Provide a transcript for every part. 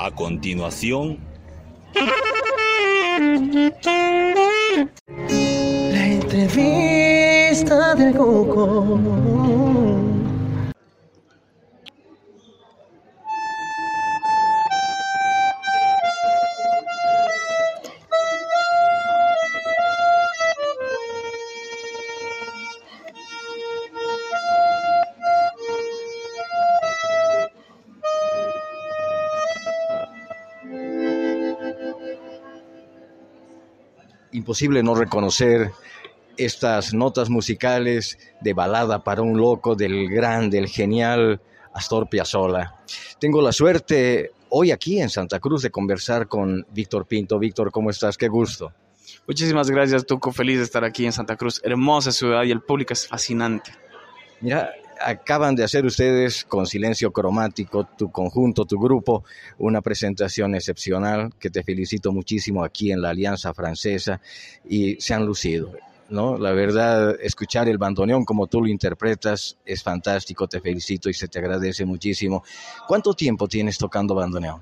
A continuación... La entrevista del Coco. Imposible no reconocer estas notas musicales de balada para un loco del gran, del genial Astor Piazzolla. Tengo la suerte hoy aquí en Santa Cruz de conversar con Víctor Pinto. Víctor, ¿cómo estás? Qué gusto. Muchísimas gracias, Tuco. Feliz de estar aquí en Santa Cruz. Hermosa ciudad y el público es fascinante. Mira, acaban de hacer ustedes con Silencio Cromático, tu conjunto, tu grupo, una presentación excepcional que te felicito muchísimo aquí en la Alianza Francesa y se han lucido. ¿no? La verdad, escuchar el bandoneón como tú lo interpretas es fantástico, te felicito y se te agradece muchísimo. ¿Cuánto tiempo tienes tocando bandoneón?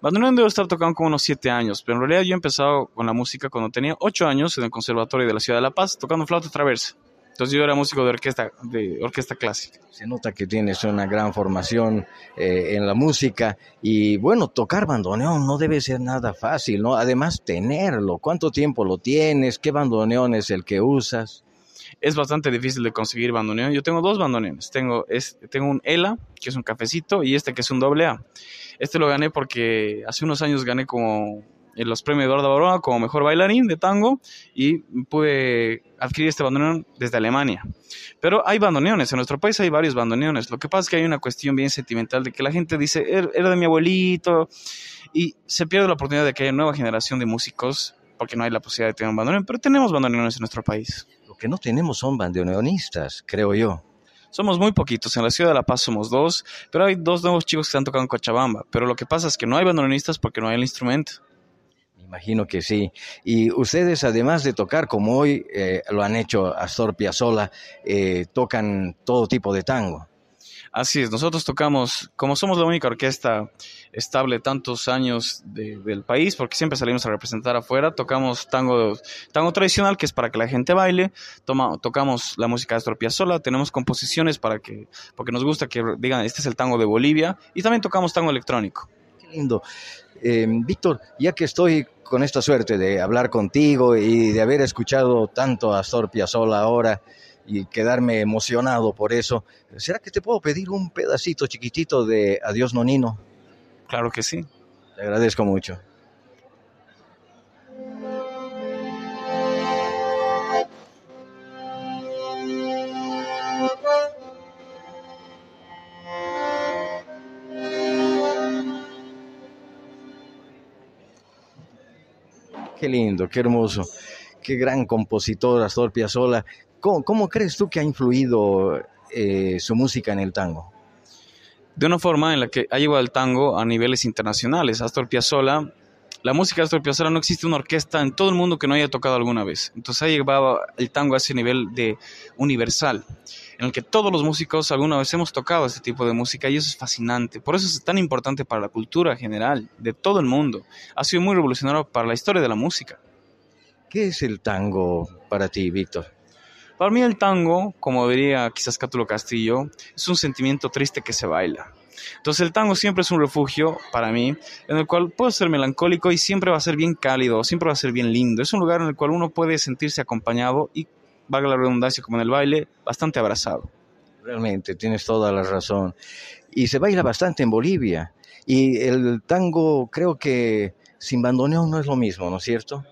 Bandoneón debo estar tocando como unos siete años, pero en realidad yo he empezado con la música cuando tenía ocho años en el Conservatorio de la Ciudad de La Paz, tocando flauta traversa. Entonces yo era músico de orquesta, de orquesta clásica. Se nota que tienes una gran formación eh, en la música y bueno, tocar bandoneón no debe ser nada fácil, ¿no? Además tenerlo, ¿cuánto tiempo lo tienes? ¿Qué bandoneón es el que usas? Es bastante difícil de conseguir bandoneón. Yo tengo dos bandoneones. Tengo, es, tengo un ELA, que es un cafecito, y este que es un doble A. Este lo gané porque hace unos años gané como los premios Eduardo Baroa como mejor bailarín de tango y pude adquirir este bandoneón desde Alemania. Pero hay bandoneones, en nuestro país hay varios bandoneones. Lo que pasa es que hay una cuestión bien sentimental de que la gente dice, er, era de mi abuelito, y se pierde la oportunidad de que haya nueva generación de músicos porque no hay la posibilidad de tener un bandoneón, pero tenemos bandoneones en nuestro país. Lo que no tenemos son bandoneonistas, creo yo. Somos muy poquitos, en la ciudad de La Paz somos dos, pero hay dos nuevos chicos que están tocando en Cochabamba, pero lo que pasa es que no hay bandoneonistas porque no hay el instrumento. Imagino que sí. Y ustedes, además de tocar como hoy eh, lo han hecho Astor Piazzolla, eh, tocan todo tipo de tango. Así es, nosotros tocamos, como somos la única orquesta estable tantos años del país, porque siempre salimos a representar afuera, tocamos tango, tango tradicional, que es para que la gente baile, toma, tocamos la música de Astor Piazzolla, tenemos composiciones para que, porque nos gusta que digan, este es el tango de Bolivia, y también tocamos tango electrónico. Qué lindo. Eh, Víctor, ya que estoy con esta suerte de hablar contigo y de haber escuchado tanto a Astor Piazzolla ahora y quedarme emocionado por eso, ¿será que te puedo pedir un pedacito chiquitito de Adiós Nonino? Claro que sí. Te agradezco mucho. Qué lindo, qué hermoso, qué gran compositor Astor Piazzolla. ¿Cómo, crees tú que ha influido eh, su música en el tango? De una forma en la que ha llevado el tango a niveles internacionales. Astor Piazzolla, la música de Astor Piazzolla no existe una orquesta en todo el mundo que no haya tocado alguna vez. Entonces ha llevado el tango a ese nivel de universal en el que todos los músicos alguna vez hemos tocado este tipo de música y eso es fascinante. Por eso es tan importante para la cultura general de todo el mundo. Ha sido muy revolucionario para la historia de la música. ¿Qué es el tango para ti, Víctor? Para mí el tango, como diría quizás Cátulo Castillo, es un sentimiento triste que se baila. Entonces el tango siempre es un refugio para mí, en el cual puedo ser melancólico y siempre va a ser bien cálido, siempre va a ser bien lindo. Es un lugar en el cual uno puede sentirse acompañado y valga la redundancia, como en el baile, bastante abrazado. Realmente, tienes toda la razón. Y se baila bastante en Bolivia. Y el tango, creo que sin bandoneón no es lo mismo, ¿no es cierto?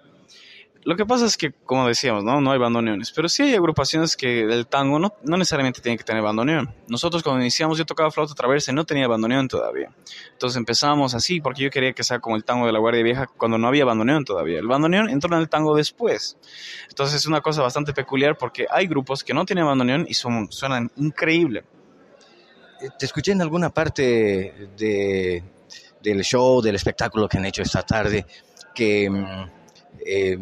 Lo que pasa es que, como decíamos, no, no hay bandoneones, pero sí hay agrupaciones que el tango no, no necesariamente tiene que tener bandoneón. Nosotros cuando iniciamos yo tocaba flauta traversa y no tenía bandoneón todavía. Entonces empezamos así porque yo quería que sea como el tango de la Guardia Vieja cuando no había bandoneón todavía. El bandoneón entró en el tango después. Entonces es una cosa bastante peculiar porque hay grupos que no tienen bandoneón y son, suenan increíble. Eh, te escuché en alguna parte de, del show, del espectáculo que han hecho esta tarde, que... Eh,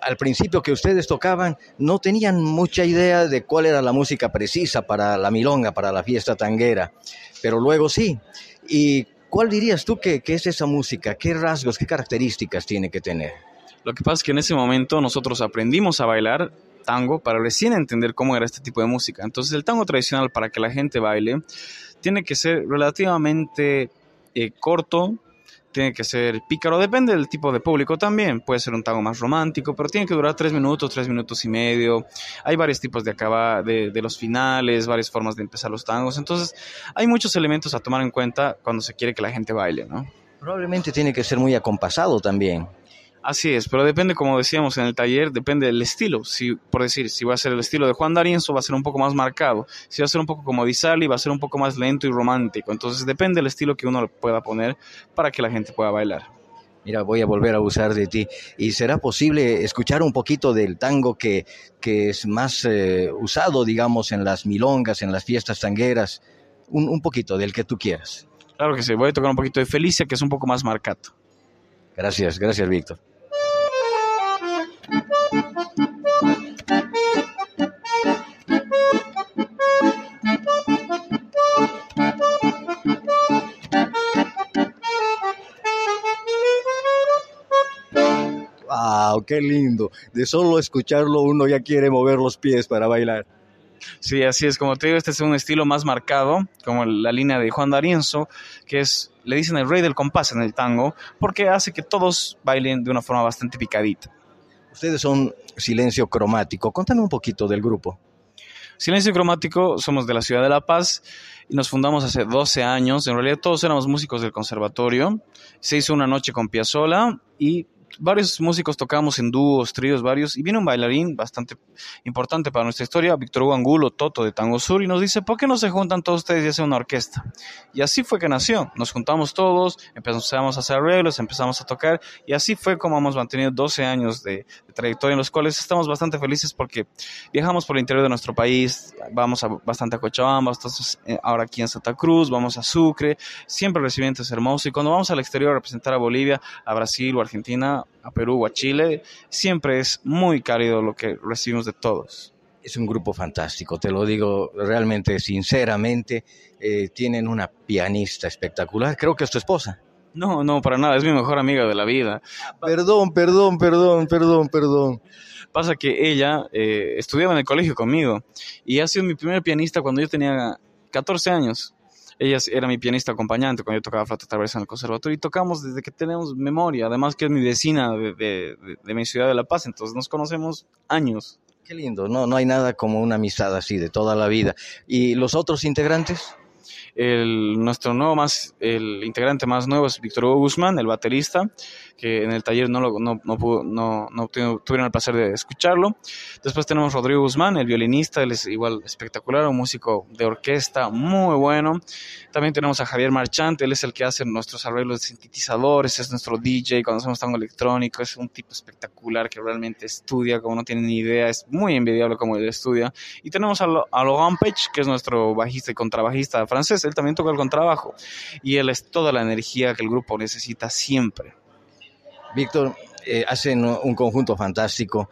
al principio que ustedes tocaban no tenían mucha idea de cuál era la música precisa para la milonga, para la fiesta tanguera, pero luego sí. Y ¿Cuál dirías tú que, es esa música? ¿Qué rasgos, qué características tiene que tener? Lo que pasa es que en ese momento nosotros aprendimos a bailar tango para recién entender cómo era este tipo de música. Entonces el tango tradicional para que la gente baile tiene que ser relativamente eh, corto, tiene que ser pícaro, depende del tipo de público también, puede ser un tango más romántico, pero tiene que durar tres minutos, tres minutos y medio, hay varios tipos de acabar, de, de los finales, varias formas de empezar los tangos, entonces hay muchos elementos a tomar en cuenta cuando se quiere que la gente baile, ¿no? Probablemente tiene que ser muy acompasado también. Así es, pero depende, como decíamos en el taller, depende del estilo. Si, por decir, si va a ser el estilo de Juan D'Arienzo, va a ser un poco más marcado. Si va a ser un poco como Di va a ser un poco más lento y romántico. Entonces depende del estilo que uno le pueda poner para que la gente pueda bailar. Mira, voy a volver a usar de ti. ¿Y será posible escuchar un poquito del tango que, que es más eh, usado, digamos, en las milongas, en las fiestas tangueras? Un, un poquito del que tú quieras. Claro que sí, voy a tocar un poquito de Felicia, que es un poco más marcado. Gracias, gracias, Víctor. ¡Qué lindo! De solo escucharlo uno ya quiere mover los pies para bailar. Sí, así es. Como te digo, este es un estilo más marcado, como la línea de Juan D'Arienzo, que es, le dicen el rey del compás en el tango, porque hace que todos bailen de una forma bastante picadita. Ustedes son Silencio Cromático. Contame un poquito del grupo. Silencio Cromático, somos de la ciudad de La Paz y nos fundamos hace 12 años. En realidad todos éramos músicos del conservatorio. Se hizo una noche con Piazzolla y varios músicos tocamos en dúos, tríos, varios, y viene un bailarín bastante importante para nuestra historia, Víctor Hugo Angulo, Toto de Tango Sur, y nos dice, ¿por qué no se juntan todos ustedes y hacen una orquesta? Y así fue que nació, nos juntamos todos, empezamos a hacer arreglos, empezamos a tocar, y así fue como hemos mantenido 12 años de, de trayectoria en los cuales estamos bastante felices porque viajamos por el interior de nuestro país, vamos a, bastante a Cochabamba, eh, ahora aquí en Santa Cruz, vamos a Sucre, siempre el recibimiento es hermoso, y cuando vamos al exterior a representar a Bolivia, a Brasil o Argentina, a Perú o a Chile, siempre es muy cálido lo que recibimos de todos. Es un grupo fantástico, te lo digo realmente, sinceramente. Eh, tienen una pianista espectacular, creo que es tu esposa. No, no, para nada, es mi mejor amiga de la vida. Perdón, perdón, perdón, perdón, perdón. Pasa que ella eh, estudiaba en el colegio conmigo y ha sido mi primer pianista cuando yo tenía 14 años. Ella era mi pianista acompañante cuando yo tocaba flauta traversa en el conservatorio y tocamos desde que tenemos memoria, además que es mi vecina de, de, de, de mi ciudad de La Paz, entonces nos conocemos años. Qué lindo, no, no hay nada como una amistad así de toda la vida. ¿Y los otros integrantes? El, nuestro nuevo más, el integrante más nuevo es Víctor Hugo Guzmán, el baterista, que en el taller no, lo, no, no, pudo, no, no tuvieron el placer de escucharlo. Después tenemos Rodrigo Guzmán, el violinista, él es igual espectacular, un músico de orquesta muy bueno. También tenemos a Javier Marchante, él es el que hace nuestros arreglos de sintetizadores, es nuestro DJ cuando hacemos tango electrónico, es un tipo espectacular que realmente estudia como no tiene ni idea, es muy envidiable como él estudia. Y tenemos a, Logan Page, que es nuestro bajista y contrabajista francés, él también toca el contrabajo y él es toda la energía que el grupo necesita siempre. Víctor, eh, hacen un conjunto fantástico.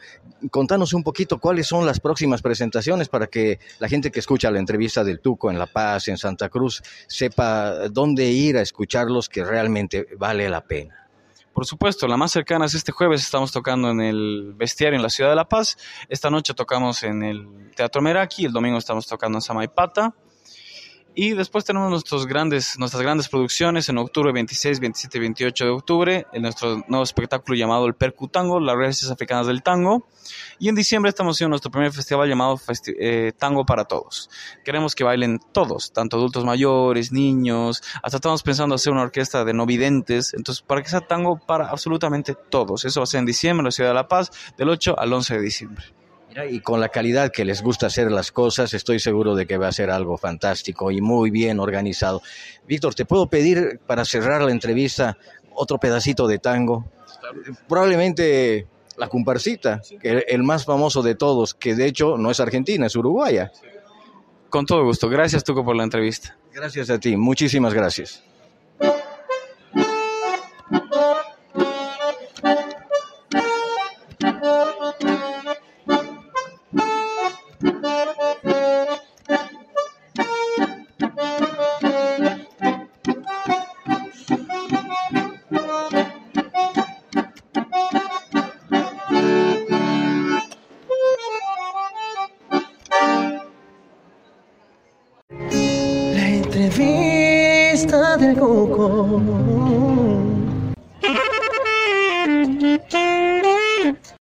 Contanos un poquito cuáles son las próximas presentaciones para que la gente que escucha la entrevista del Tuco en La Paz, en Santa Cruz, sepa dónde ir a escucharlos que realmente vale la pena. Por supuesto, la más cercana es este jueves, estamos tocando en el Bestiario en la ciudad de La Paz. Esta noche tocamos en el Teatro Meraki, el domingo estamos tocando en Samaipata. Y después tenemos nuestros grandes, nuestras grandes producciones en octubre 26, 27 y 28 de octubre, en nuestro nuevo espectáculo llamado el Percutango, las raíces africanas del tango. Y en diciembre estamos haciendo nuestro primer festival llamado eh, Tango para Todos. Queremos que bailen todos, tanto adultos mayores, niños, hasta estamos pensando hacer una orquesta de no videntes, entonces para que sea tango para absolutamente todos. Eso va a ser en diciembre en la ciudad de La Paz, del 8 al 11 de diciembre. Y con la calidad que les gusta hacer las cosas, estoy seguro de que va a ser algo fantástico y muy bien organizado. Víctor, ¿te puedo pedir para cerrar la entrevista otro pedacito de tango? Probablemente la comparsita, que el más famoso de todos, que de hecho no es argentina, es uruguaya. Con todo gusto. Gracias, Tuco, por la entrevista. Gracias a ti. Muchísimas gracias. Entrevista